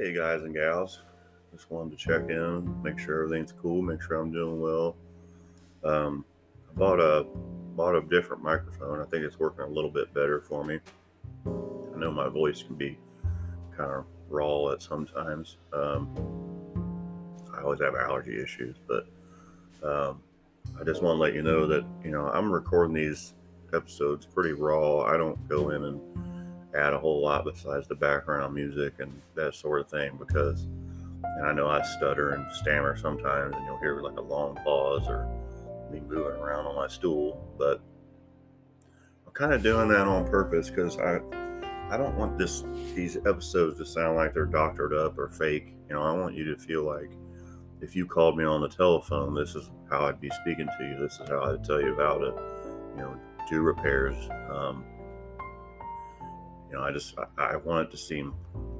Hey guys and gals, just wanted to check in, make sure everything's cool, make sure I'm doing well. Um, I bought a bought a different microphone. I think it's working a little bit better for me. I know my voice can be kind of raw at sometimes. Um, I always have allergy issues, but um, I just want to let you know that you know I'm recording these episodes pretty raw. I don't go in and add a whole lot besides the background music and that sort of thing because and I know I stutter and stammer sometimes and you'll hear like a long pause or me moving around on my stool but I'm kind of doing that on purpose because I I don't want this these episodes to sound like they're doctored up or fake you know I want you to feel like if you called me on the telephone this is how I'd be speaking to you this is how I'd tell you about it you know do repairs um, you know, I just I, I want it to seem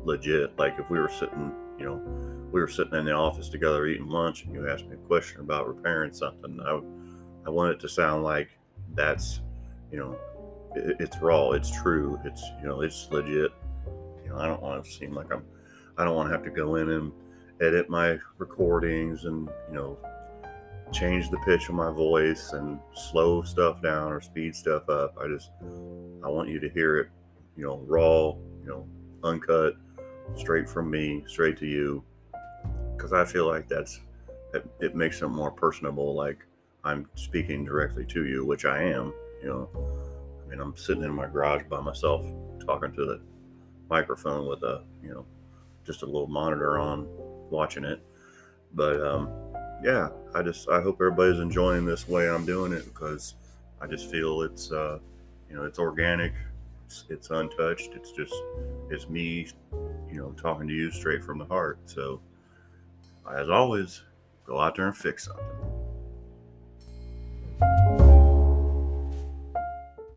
legit. Like if we were sitting, you know, we were sitting in the office together eating lunch, and you asked me a question about repairing something, I I want it to sound like that's, you know, it, it's raw, it's true, it's you know, it's legit. You know, I don't want to seem like I'm, I don't want to have to go in and edit my recordings and you know change the pitch of my voice and slow stuff down or speed stuff up. I just I want you to hear it you know, raw, you know, uncut, straight from me, straight to you. Because I feel like that's it, it makes it more personable. Like I'm speaking directly to you, which I am. You know, I mean, I'm sitting in my garage by myself, talking to the microphone with a, you know, just a little monitor on, watching it. But um, yeah, I just I hope everybody's enjoying this way I'm doing it because I just feel it's uh, you know it's organic it's it's untouched. It's just it's me, you know, talking to you straight from the heart. So, as always, go out there and fix something.